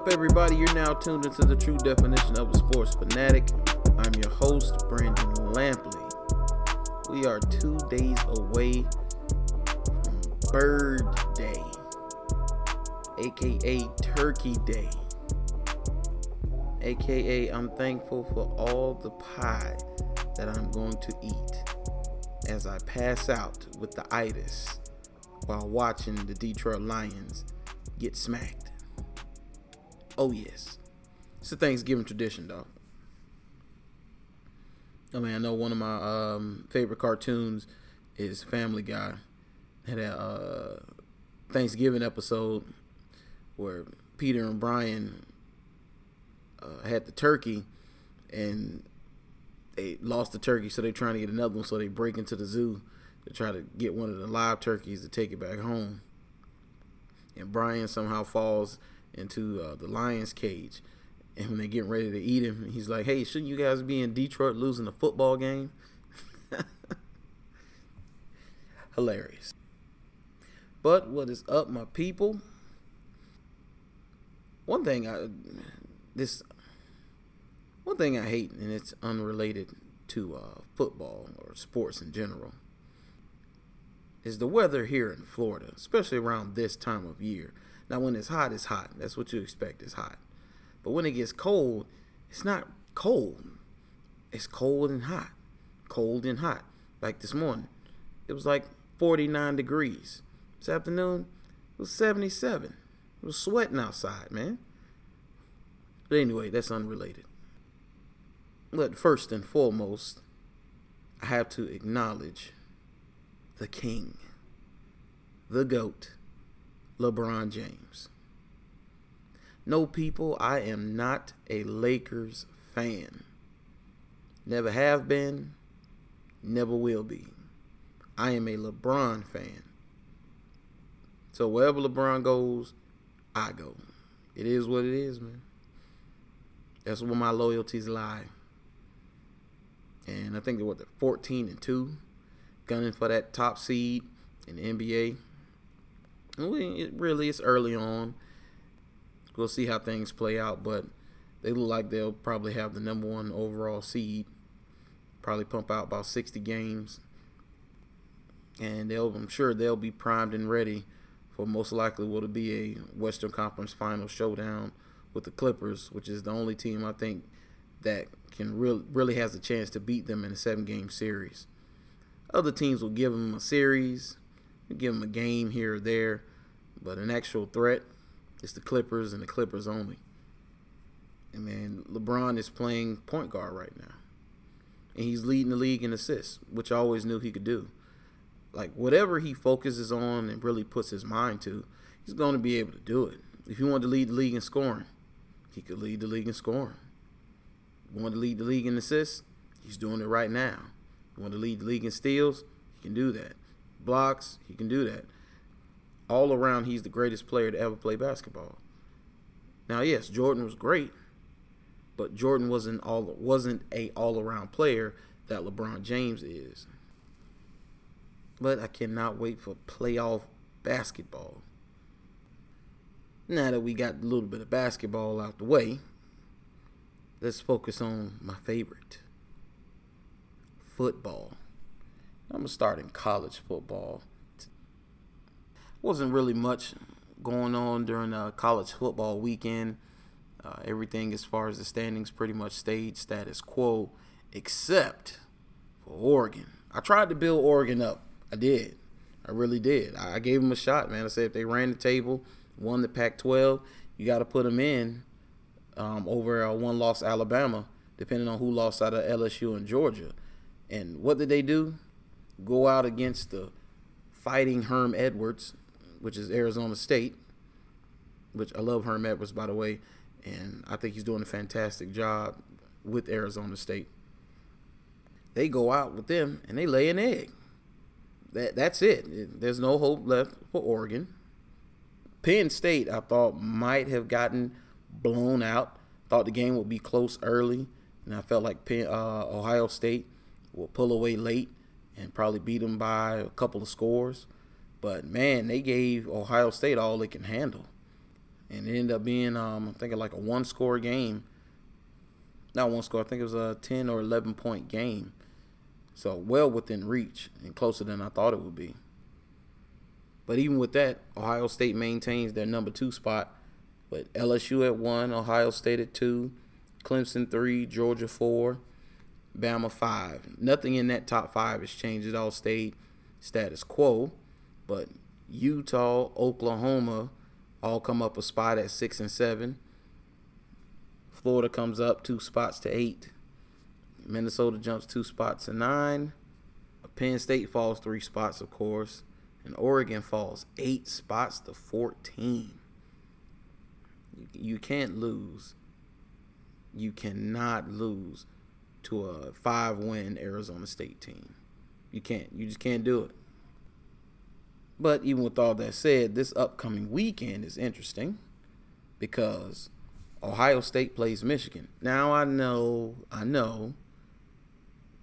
Up, everybody? You're now tuned into the true definition of a sports fanatic. I'm your host, Brandon Lampley. We are two days away from Bird Day, aka Turkey Day, aka I'm thankful for all the pie that I'm going to eat as I pass out with the itis while watching the Detroit Lions get smacked. Oh yes, it's a Thanksgiving tradition, though. I mean, I know one of my um, favorite cartoons is Family Guy. Had a uh, Thanksgiving episode where Peter and Brian uh, had the turkey, and they lost the turkey, so they're trying to get another one. So they break into the zoo to try to get one of the live turkeys to take it back home. And Brian somehow falls into uh, the lion's cage. And when they're getting ready to eat him, he's like, "Hey, shouldn't you guys be in Detroit losing a football game?" Hilarious. But what is up, my people? One thing I this one thing I hate, and it's unrelated to uh, football or sports in general, is the weather here in Florida, especially around this time of year. Now, when it's hot, it's hot. That's what you expect. It's hot. But when it gets cold, it's not cold. It's cold and hot. Cold and hot. Like this morning, it was like 49 degrees. This afternoon, it was 77. It was sweating outside, man. But anyway, that's unrelated. But first and foremost, I have to acknowledge the king, the GOAT, LeBron James. No, people, I am not a Lakers fan. Never have been, never will be. I am a LeBron fan. So wherever LeBron goes, I go. It is what it is, man. That's where my loyalties lie. And I think they're what they're 14 and 2, gunning for that top seed in the NBA. It really it's early on. We'll see how things play out, but they look like they'll probably have the number one overall seed. Probably pump out about 60 games, and they'll I'm sure they'll be primed and ready for most likely will be a Western Conference Final showdown with the Clippers, which is the only team I think that can really really has a chance to beat them in a seven game series. Other teams will give them a series, give them a game here or there, but an actual threat is the Clippers and the Clippers only. And man, LeBron is playing point guard right now. And he's leading the league in assists, which I always knew he could do. Like whatever he focuses on and really puts his mind to, he's going to be able to do it. If he wanted to lead the league in scoring, he could lead the league in scoring. He wanted to lead the league in assists, he's doing it right now. He wanted to lead the league in steals, he can do that. Blocks, he can do that all around, he's the greatest player to ever play basketball. Now, yes, Jordan was great, but Jordan wasn't all wasn't a all around player that LeBron James is. But I cannot wait for playoff basketball. Now that we got a little bit of basketball out the way, let's focus on my favorite football. I'm to start in college football wasn't really much going on during uh, college football weekend. Uh, everything as far as the standings pretty much stayed status quo, except for Oregon. I tried to build Oregon up. I did. I really did. I gave them a shot, man. I said if they ran the table, won the Pac-12, you got to put them in um, over a one-loss Alabama, depending on who lost out of LSU and Georgia. And what did they do? Go out against the fighting Herm Edwards which is Arizona State, which I love Herm Edwards, by the way, and I think he's doing a fantastic job with Arizona State. They go out with them and they lay an egg. That that's it. There's no hope left for Oregon. Penn State, I thought might have gotten blown out. Thought the game would be close early, and I felt like Penn, uh, Ohio State will pull away late and probably beat them by a couple of scores. But man, they gave Ohio State all they can handle. and it ended up being um, I'm thinking like a one score game. Not one score. I think it was a ten or eleven point game. So well within reach and closer than I thought it would be. But even with that, Ohio State maintains their number two spot, with LSU at one, Ohio State at two, Clemson three, Georgia four, Bama five. Nothing in that top five has changed. It all stayed status quo. But Utah, Oklahoma all come up a spot at six and seven. Florida comes up two spots to eight. Minnesota jumps two spots to nine. Penn State falls three spots, of course. And Oregon falls eight spots to 14. You, you can't lose. You cannot lose to a five win Arizona State team. You can't. You just can't do it. But even with all that said, this upcoming weekend is interesting because Ohio State plays Michigan. Now I know, I know,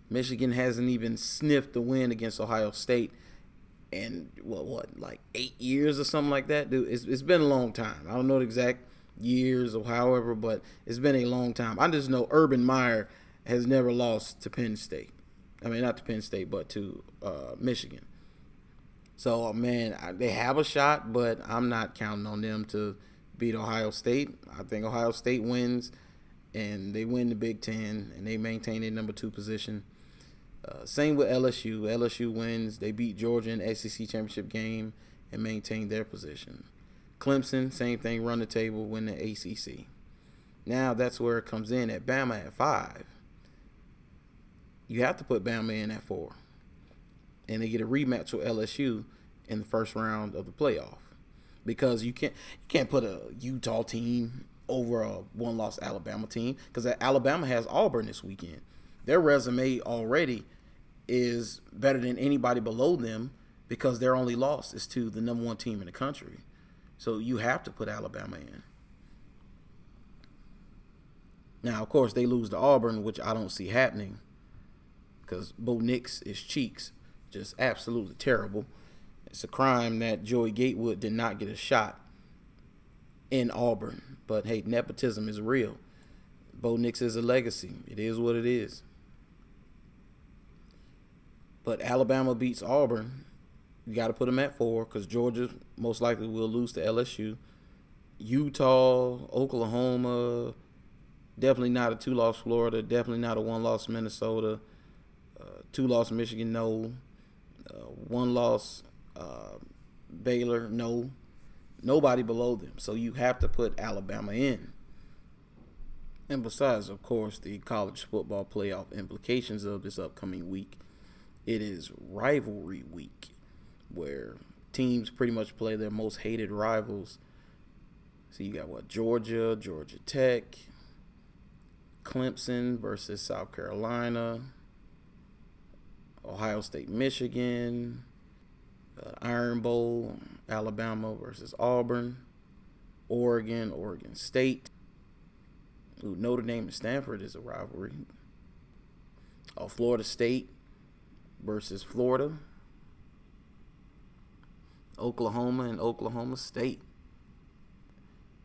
Michigan hasn't even sniffed the win against Ohio State in what what like eight years or something like that. Dude, it's it's been a long time. I don't know the exact years or however, but it's been a long time. I just know Urban Meyer has never lost to Penn State. I mean, not to Penn State, but to uh, Michigan. So man, they have a shot, but I'm not counting on them to beat Ohio State. I think Ohio State wins, and they win the Big Ten, and they maintain their number two position. Uh, same with LSU. LSU wins. They beat Georgia in the SEC championship game and maintain their position. Clemson, same thing, run the table, win the ACC. Now that's where it comes in at Bama at five. You have to put Bama in at four and they get a rematch with LSU in the first round of the playoff because you can't you can't put a Utah team over a one loss Alabama team because Alabama has Auburn this weekend. Their resume already is better than anybody below them because their only loss is to the number one team in the country. So you have to put Alabama in. Now, of course, they lose to Auburn, which I don't see happening because Bo Nix is cheeks just absolutely terrible. It's a crime that Joey Gatewood did not get a shot in Auburn. But hey, nepotism is real. Bo Nix is a legacy. It is what it is. But Alabama beats Auburn. You got to put them at four because Georgia most likely will lose to LSU. Utah, Oklahoma, definitely not a two loss Florida, definitely not a one loss Minnesota, two loss Michigan, no. Uh, one loss, uh, Baylor, no. Nobody below them. So you have to put Alabama in. And besides, of course, the college football playoff implications of this upcoming week, it is rivalry week where teams pretty much play their most hated rivals. So you got what? Georgia, Georgia Tech, Clemson versus South Carolina, Ohio State, Michigan, uh, Iron Bowl, Alabama versus Auburn, Oregon, Oregon State. Ooh, Notre Dame and Stanford is a rivalry. Oh, Florida State versus Florida. Oklahoma and Oklahoma State.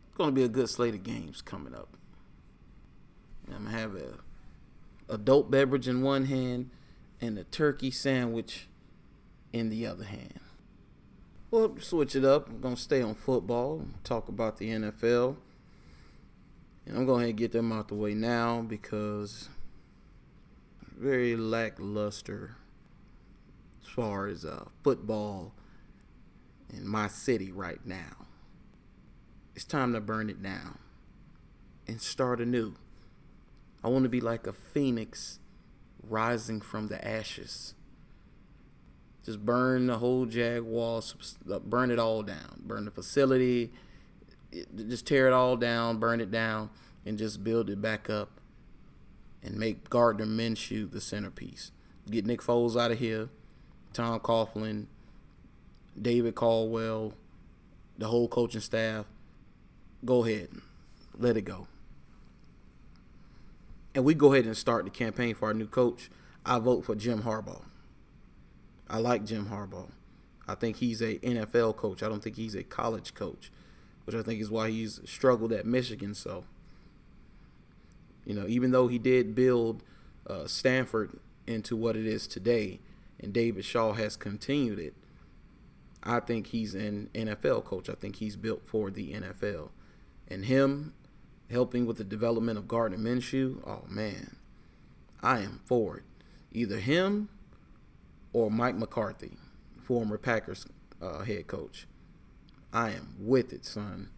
It's going to be a good slate of games coming up. I'm going to have a adult beverage in one hand and a turkey sandwich in the other hand. Well, switch it up. I'm going to stay on football, talk about the NFL. And I'm going to get them out the way now because very lackluster as far as uh, football in my city right now. It's time to burn it down and start anew. I want to be like a phoenix rising from the ashes. Just burn the whole Jaguar, uh, burn it all down, burn the facility, just tear it all down, burn it down, and just build it back up and make Gardner Minshew the centerpiece. Get Nick Foles out of here, Tom Coughlin, David Caldwell, the whole coaching staff. Go ahead, let it go and we go ahead and start the campaign for our new coach, I vote for Jim Harbaugh. I like Jim Harbaugh. I think he's a NFL coach. I don't think he's a college coach. which I think is why he's struggled at Michigan. So, you know, even though he did build uh, Stanford into what it is today, and David Shaw has continued it, I think he's an NFL coach. I think he's built for the NFL. And him helping with the development of Gardner Minshew, oh man, I am for it. Either him or Mike McCarthy, former Packers uh, head coach. I am with it, son.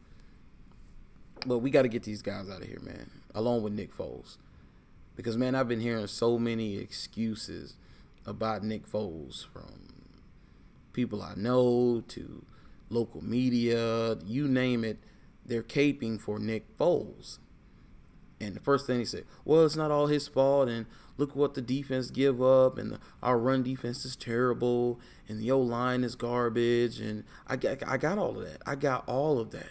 But we got to get these guys out of here, man, along with Nick Foles. Because, man, I've been hearing so many excuses about Nick Foles from people I know to local media, you name it, they're caping for Nick Foles. And the first thing he said, well, it's not all his fault, and look what the defense give up, and the, our run defense is terrible, and the O line is garbage, and I got, I got all of that. I got all of that.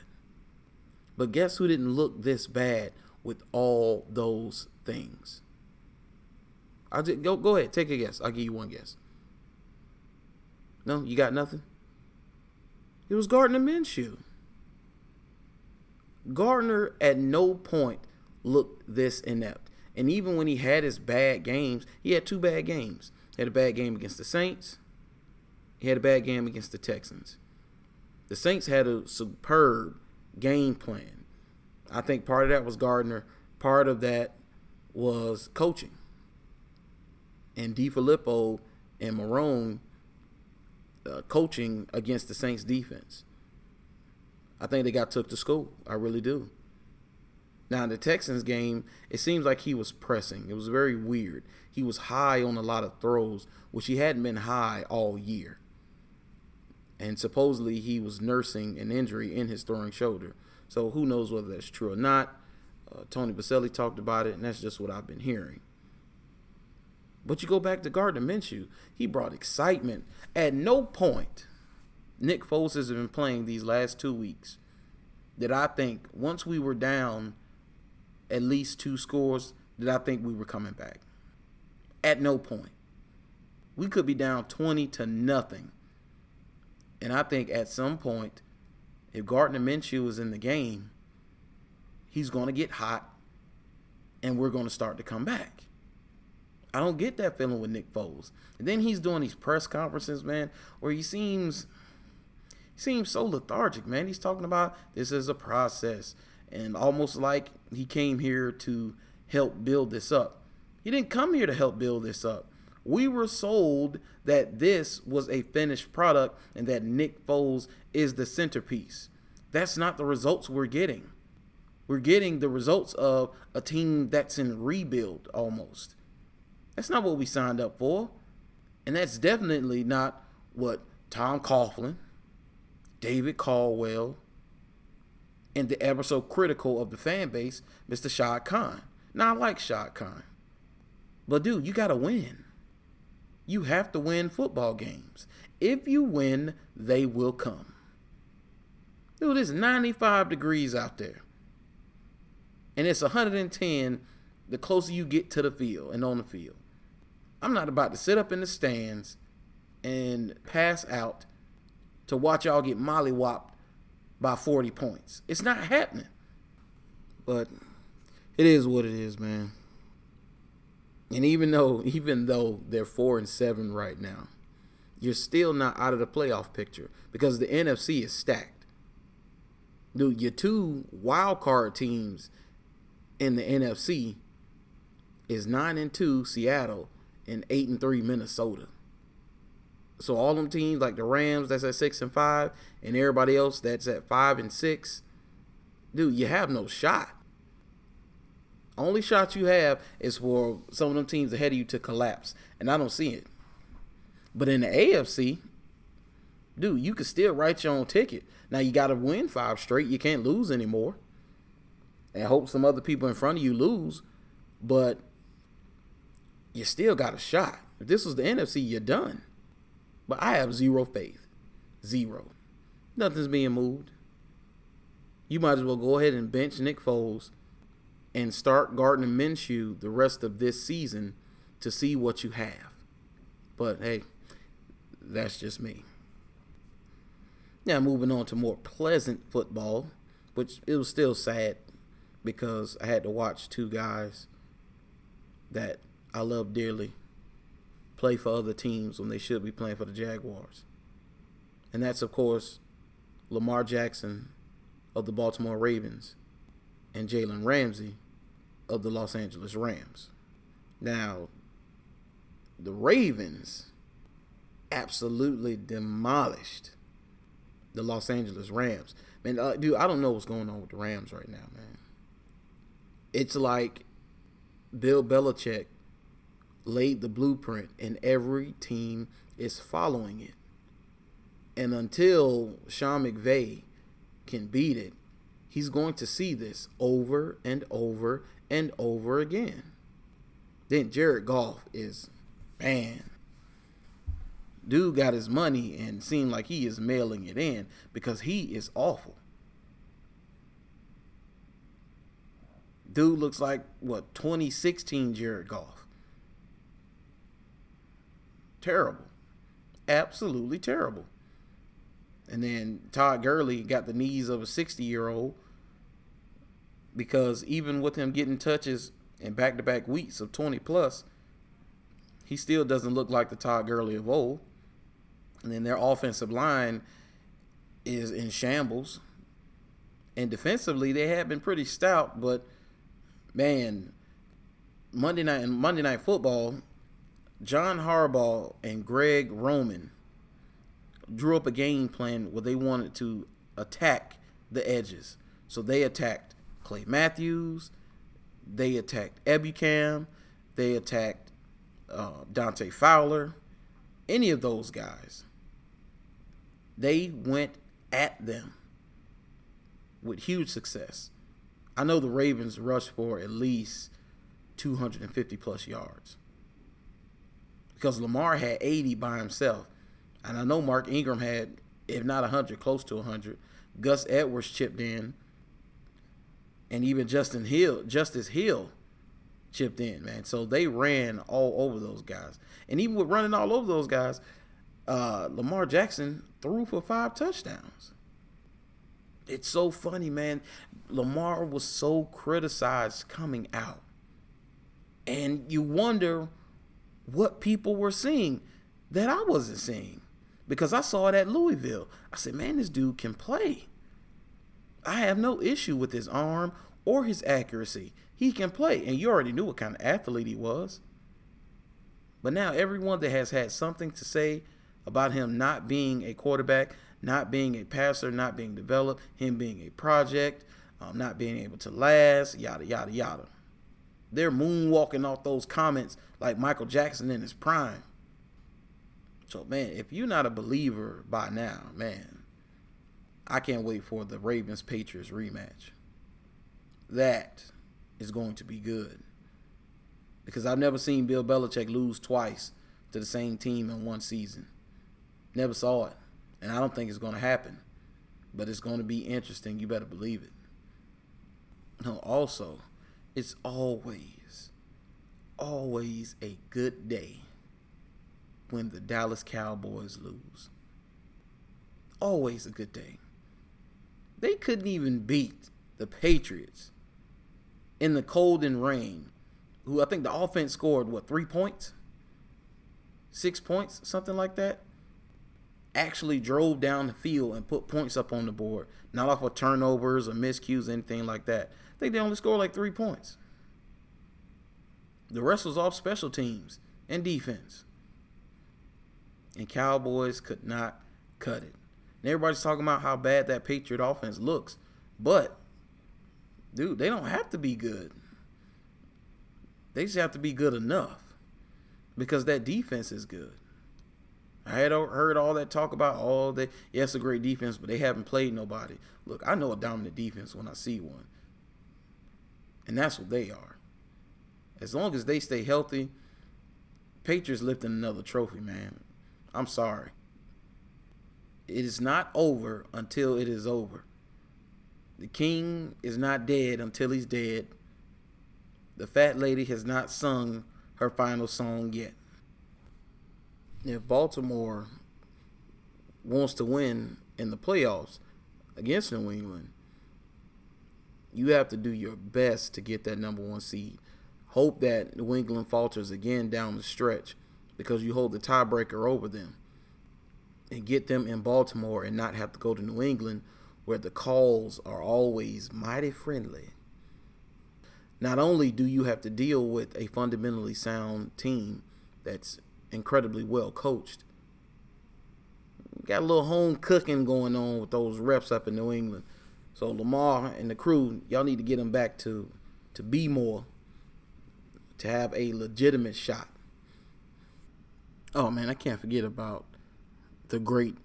But guess who didn't look this bad with all those things? I'll just, go go ahead, take a guess. I'll give you one guess. No, you got nothing. It was Gardner Minshew. Gardner at no point looked this inept. And even when he had his bad games, he had two bad games. He had a bad game against the Saints. He had a bad game against the Texans. The Saints had a superb game plan. I think part of that was Gardner. Part of that was coaching. And DeFilippo and Marrone uh, coaching against the Saints defense. I think they got took to school. I really do. Now, in the Texans game, it seems like he was pressing. It was very weird. He was high on a lot of throws, which he hadn't been high all year. And supposedly he was nursing an injury in his throwing shoulder. So who knows whether that's true or not. Uh, Tony Boselli talked about it, and that's just what I've been hearing. But you go back to Gardner Minshew, he brought excitement. At no point, Nick Foles has been playing these last two weeks that I think once we were down at least two scores, that I think we were coming back. At no point. We could be down 20 to nothing. And I think at some point, if Gardner Minshew is in the game, he's going to get hot and we're going to start to come back. I don't get that feeling with Nick Foles. And then he's doing these press conferences, man, where he seems seems so lethargic, man. He's talking about this is a process and almost like he came here to help build this up. He didn't come here to help build this up. We were sold that this was a finished product and that Nick Foles is the centerpiece. That's not the results we're getting. We're getting the results of a team that's in rebuild almost. That's not what we signed up for. And that's definitely not what Tom Coughlin, David Caldwell, and the ever so critical of the fan base, Mr. Shad Khan. Now, I like Shad Khan. But, dude, you got to win. You have to win football games. If you win, they will come. Dude, it's 95 degrees out there. And it's 110 the closer you get to the field and on the field. I'm not about to sit up in the stands and pass out to watch y'all get mollywopped by 40 points. It's not happening. But it is what it is, man. And even though even though they're 4 and 7 right now, you're still not out of the playoff picture because the NFC is stacked. Dude, your two wild card teams in the NFC is 9 and 2 Seattle and eight and three Minnesota. So all them teams like the Rams that's at six and five, and everybody else that's at five and six, dude, you have no shot. Only shot you have is for some of them teams ahead of you to collapse, and I don't see it. But in the AFC, dude, you can still write your own ticket. Now you got to win five straight. You can't lose anymore, and hope some other people in front of you lose. But you still got a shot. If this was the NFC, you're done. But I have zero faith. Zero. Nothing's being moved. You might as well go ahead and bench Nick Foles and start Gardner Minshew the rest of this season to see what you have. But hey, that's just me. Now moving on to more pleasant football. which it was still sad because I had to watch two guys that I love dearly play for other teams when they should be playing for the Jaguars. And that's, of course, Lamar Jackson of the Baltimore Ravens and Jalen Ramsey of the Los Angeles Rams. Now, the Ravens absolutely demolished the Los Angeles Rams. Man, uh, dude, I don't know what's going on with the Rams right now, man. It's like Bill Belichick laid the blueprint and every team is following it. And until Sean McVay can beat it, he's going to see this over and over and over again. Then Jared Goff is, man, dude got his money and seemed like he is mailing it in because he is awful. Dude looks like what 2016 Jared Goff. Terrible. Absolutely terrible. And then Todd Gurley got the knees of a 60 year old because even with him getting touches in back to back weeks of 20 plus, he still doesn't look like the Todd Gurley of old. And then their offensive line is in shambles. And defensively, they have been pretty stout, but man, Monday night and Monday night football, John Harbaugh and Greg Roman drew up a game plan where they wanted to attack the edges. So they attacked Clay Matthews, they attacked Ebukam, they attacked uh, Dante Fowler, any of those guys. They went at them with huge success. I know the Ravens rushed for at least 250 plus yards because Lamar had 80 by himself. And I know Mark Ingram had, if not 100, close to 100. Gus Edwards chipped in. And even Justin Hill, Justice Hill chipped in, man. So they ran all over those guys. And even with running all over those guys, uh, Lamar Jackson threw for five touchdowns. It's so funny, man. Lamar was so criticized coming out. And you wonder what people were seeing that I wasn't seeing because I saw it at Louisville. I said, man, this dude can play. I have no issue with his arm or his accuracy. He can play. And you already knew what kind of athlete he was. But now, everyone that has had something to say about him not being a quarterback, not being a passer, not being developed, him being a project, um, not being able to last, yada, yada, yada. They're moonwalking off those comments like Michael Jackson in his prime. So man, if you're not a believer by now, man, I can't wait for the Ravens Patriots rematch. That is going to be good. Because I've never seen Bill Belichick lose twice to the same team in one season. Never saw it. And I don't think it's going to happen. But it's going to be interesting. You better believe it. No, also, it's always, always a good day when the Dallas Cowboys lose. Always a good day. They couldn't even beat the Patriots in the cold and rain, who I think the offense scored, what, three points? Six points? Something like that? Actually drove down the field and put points up on the board, not off of turnovers or miscues, anything like that. Think they only scored like three points. The rest was off special teams and defense and Cowboys could not cut it. And everybody's talking about how bad that Patriot offense looks, but dude, they don't have to be good. They just have to be good enough because that defense is good. I had heard all that talk about all oh, that. Yes, a great defense, but they haven't played nobody. Look, I know a dominant defense when I see one, and that's what they are. As long as they stay healthy, Patriots lifting another trophy, man. I'm sorry. It is not over until it is over. The king is not dead until he's dead. The fat lady has not sung her final song yet. If Baltimore wants to win in the playoffs against New England, You have to do your best to get that number one seed. Hope that New England falters again down the stretch because you hold the tiebreaker over them. And get them in Baltimore and not have to go to New England where the calls are always mighty friendly. Not only do you have to deal with a fundamentally sound team that's incredibly well coached, got a little home cooking going on with those reps up in New England. So Lamar and the crew, y'all need to get them back to to Baltimore, to have a legitimate shot. Oh man, I can't forget about the great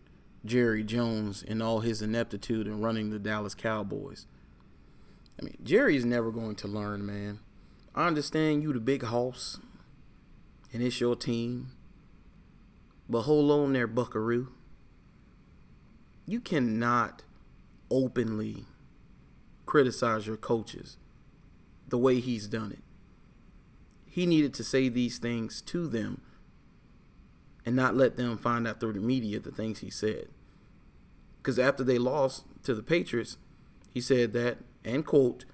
Jerry Jones and all his ineptitude in running the Dallas Cowboys. I mean, Jerry is never going to learn, man. I understand you the big hoss, and it's your team. But hold on there, buckaroo. You cannot openly criticize your coaches the way he's done it. He needed to say these things to them and not let them find out through the media the things he said. Because after they lost to the Patriots, he said that, and quote,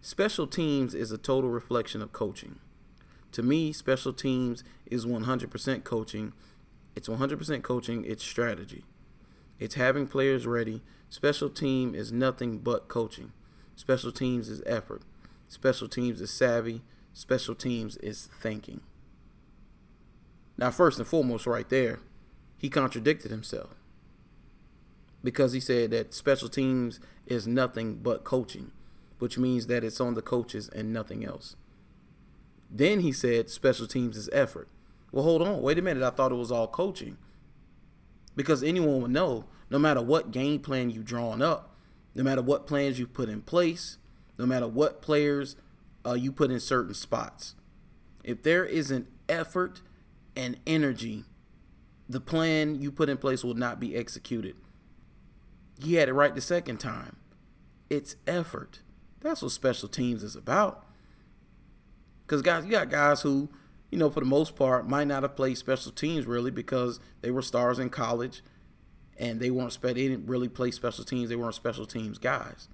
special teams is a total reflection of coaching. To me, special teams is 100% coaching. It's 100% coaching, it's strategy. It's having players ready. Special team is nothing but coaching. Special teams is effort. Special teams is savvy. Special teams is thinking. Now, first and foremost, right there, he contradicted himself because he said that special teams is nothing but coaching, which means that it's on the coaches and nothing else. Then he said special teams is effort. Well, hold on. Wait a minute. I thought it was all coaching. Because anyone would know, no matter what game plan you've drawn up, no matter what plans you put in place, no matter what players uh, you put in certain spots, if there isn't effort and energy, the plan you put in place will not be executed he had it right the second time. It's effort. That's what special teams is about. Because guys, you got guys who, you know, for the most part, might not have played special teams really because they were stars in college, and they weren't they didn't really play special teams. They weren't special teams guys.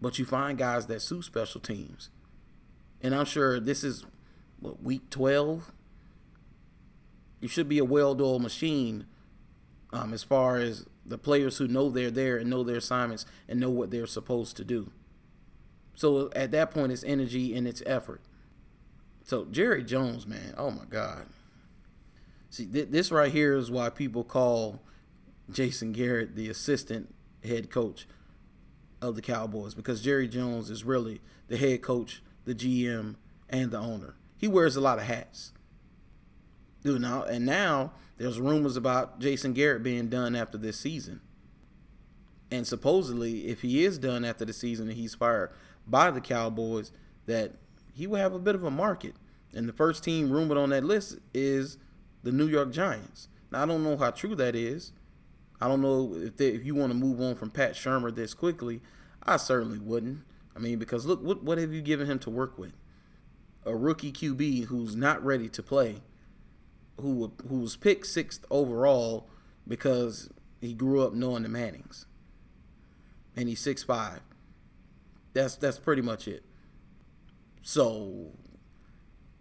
But you find guys that suit special teams, and I'm sure this is what week twelve. You should be a well-oiled machine, um, as far as the players who know they're there and know their assignments and know what they're supposed to do. So at that point, it's energy and it's effort. So Jerry Jones, man, oh my God. See, th- this right here is why people call Jason Garrett the assistant head coach of the Cowboys because Jerry Jones is really the head coach, the GM, and the owner. He wears a lot of hats. Dude, now and now there's rumors about Jason Garrett being done after this season. And supposedly, if he is done after the season and he's fired by the Cowboys, that he will have a bit of a market. And the first team rumored on that list is the New York Giants. Now, I don't know how true that is. I don't know if they, if you want to move on from Pat Shurmur this quickly. I certainly wouldn't. I mean, because look, what what have you given him to work with? A rookie QB who's not ready to play who who was picked sixth overall because he grew up knowing the Mannings, and he's six five. That's that's pretty much it. So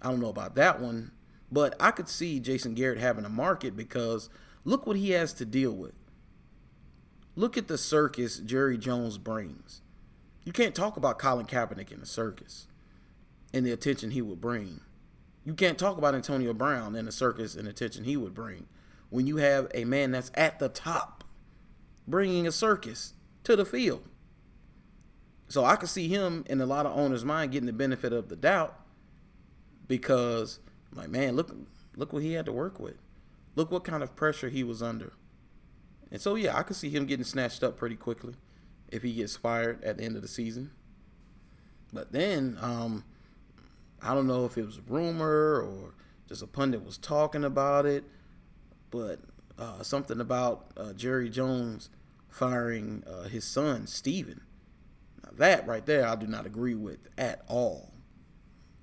I don't know about that one, but I could see Jason Garrett having a market because look what he has to deal with. Look at the circus Jerry Jones brings. You can't talk about Colin Kaepernick in the circus and the attention he would bring. You can't talk about Antonio Brown and the circus and the attention he would bring when you have a man that's at the top bringing a circus to the field. So I could see him in a lot of owners' mind getting the benefit of the doubt because, like, man, look, look what he had to work with. Look what kind of pressure he was under. And so, yeah, I could see him getting snatched up pretty quickly if he gets fired at the end of the season. But then, um, I don't know if it was a rumor or just a pundit was talking about it, but uh, something about uh, Jerry Jones firing uh, his son Steven. That right there, I do not agree with at all.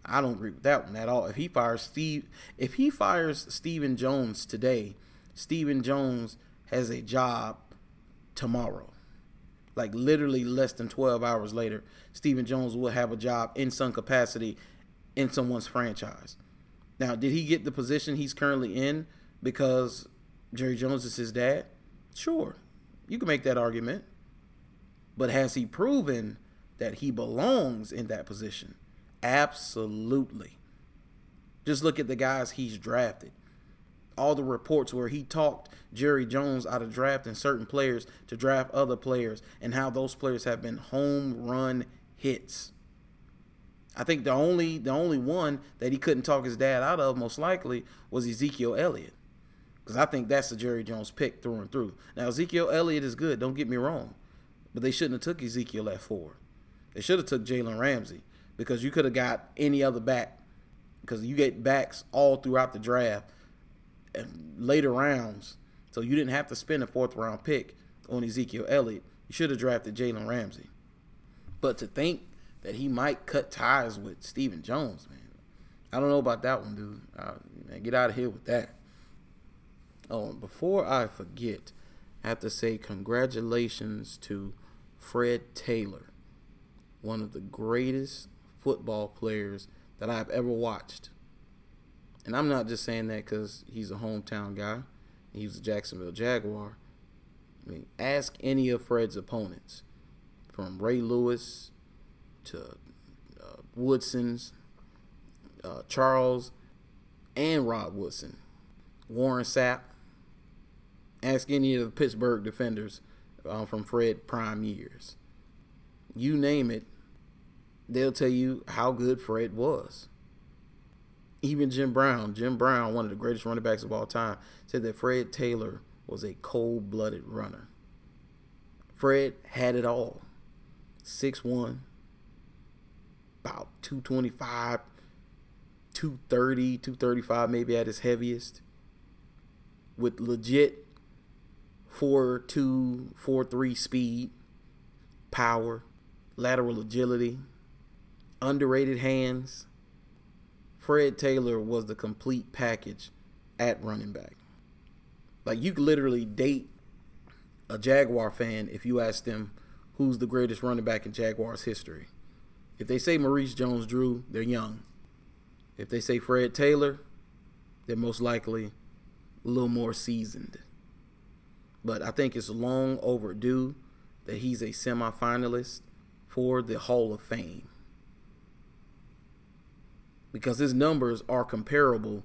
I don't agree with that one at all. If he fires Steve, if he fires Stephen Jones today, Stephen Jones has a job tomorrow. Like literally less than 12 hours later, Stephen Jones will have a job in some capacity in someone's franchise. Now, did he get the position he's currently in because Jerry Jones is his dad? Sure. You can make that argument. But has he proven that he belongs in that position? Absolutely. Just look at the guys he's drafted. All the reports where he talked Jerry Jones out of drafting certain players to draft other players and how those players have been home run hits. I think the only the only one that he couldn't talk his dad out of most likely was Ezekiel Elliott. Because I think that's the Jerry Jones pick through and through. Now Ezekiel Elliott is good, don't get me wrong. But they shouldn't have took Ezekiel at four. They should have took Jalen Ramsey because you could have got any other back. Because you get backs all throughout the draft and later rounds. So you didn't have to spend a fourth round pick on Ezekiel Elliott. You should have drafted Jalen Ramsey. But to think that he might cut ties with Stephen Jones, man. I don't know about that one, dude. Uh, man, get out of here with that. Oh, before I forget, I have to say congratulations to Fred Taylor, one of the greatest football players that I've ever watched. And I'm not just saying that because he's a hometown guy. He was a Jacksonville Jaguar. I mean, ask any of Fred's opponents, from Ray Lewis to uh, Woodson's, uh, Charles, and Rod Woodson, Warren Sapp. Ask any of the Pittsburgh defenders uh, from Fred prime years. You name it, they'll tell you how good Fred was. Even Jim Brown, Jim Brown, one of the greatest running backs of all time, said that Fred Taylor was a cold blooded runner. Fred had it all. 6'1, about 225, 230, 235 maybe at his heaviest. With legit 4'2, 4'3 speed, power, lateral agility, underrated hands. Fred Taylor was the complete package at running back. Like you could literally date a Jaguar fan if you ask them who's the greatest running back in Jaguars history. If they say Maurice Jones Drew, they're young. If they say Fred Taylor, they're most likely a little more seasoned. But I think it's long overdue that he's a semifinalist for the Hall of Fame. Because his numbers are comparable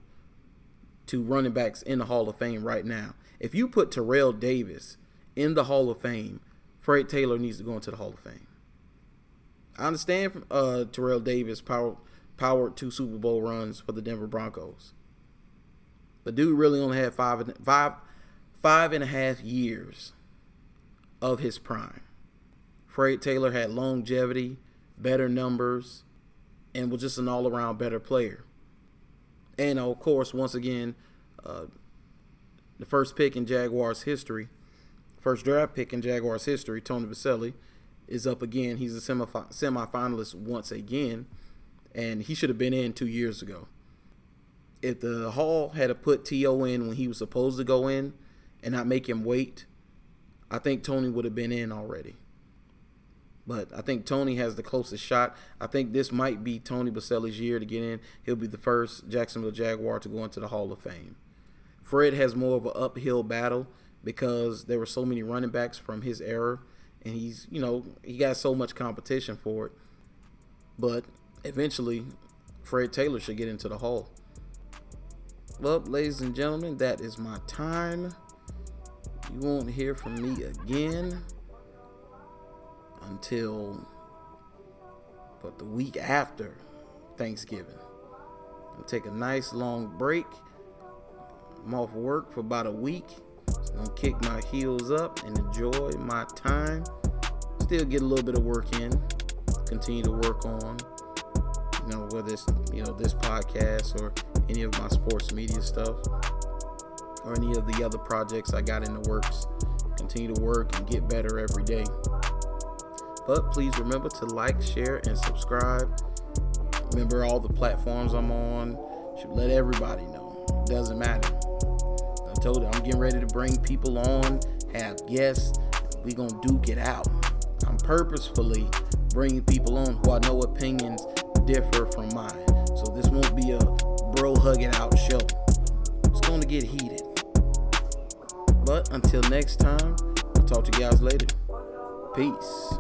to running backs in the Hall of Fame right now. If you put Terrell Davis in the Hall of Fame, Fred Taylor needs to go into the Hall of Fame. I understand uh, Terrell Davis power, powered two Super Bowl runs for the Denver Broncos. But dude really only had five, five, five and a half years of his prime. Fred Taylor had longevity, better numbers, and was just an all around better player. And of course, once again, uh, the first pick in Jaguars history, first draft pick in Jaguars history, Tony Boselli, is up again. He's a semi semifinalist once again, and he should have been in two years ago. If the Hall had to put T.O. in when he was supposed to go in and not make him wait, I think Tony would have been in already. But I think Tony has the closest shot. I think this might be Tony Boselli's year to get in. He'll be the first Jacksonville Jaguar to go into the Hall of Fame. Fred has more of an uphill battle because there were so many running backs from his era and he's you know he got so much competition for it. But eventually, Fred Taylor should get into the Hall. Well, ladies and gentlemen, that is my time. You won't hear from me again until but the week after Thanksgiving. I'll take a nice long break. I'm off work for about a week I'm Gonna kick my heels up and enjoy my time. Still get a little bit of work in. Continue to work on, you know, whether it's you know this podcast or any of my sports media stuff or any of the other projects I got in the works. Continue to work and get better every day. But please remember to like, share, and subscribe. Remember all the platforms I'm on. Should let everybody know. It doesn't matter I told you I'm getting ready to bring people on, have guests. We gonna duke it out. I'm purposefully bringing people on who I know opinions differ from mine. So this won't be a bro hug it out show. It's to get heated. But until next time, I'll talk to you guys later. Peace.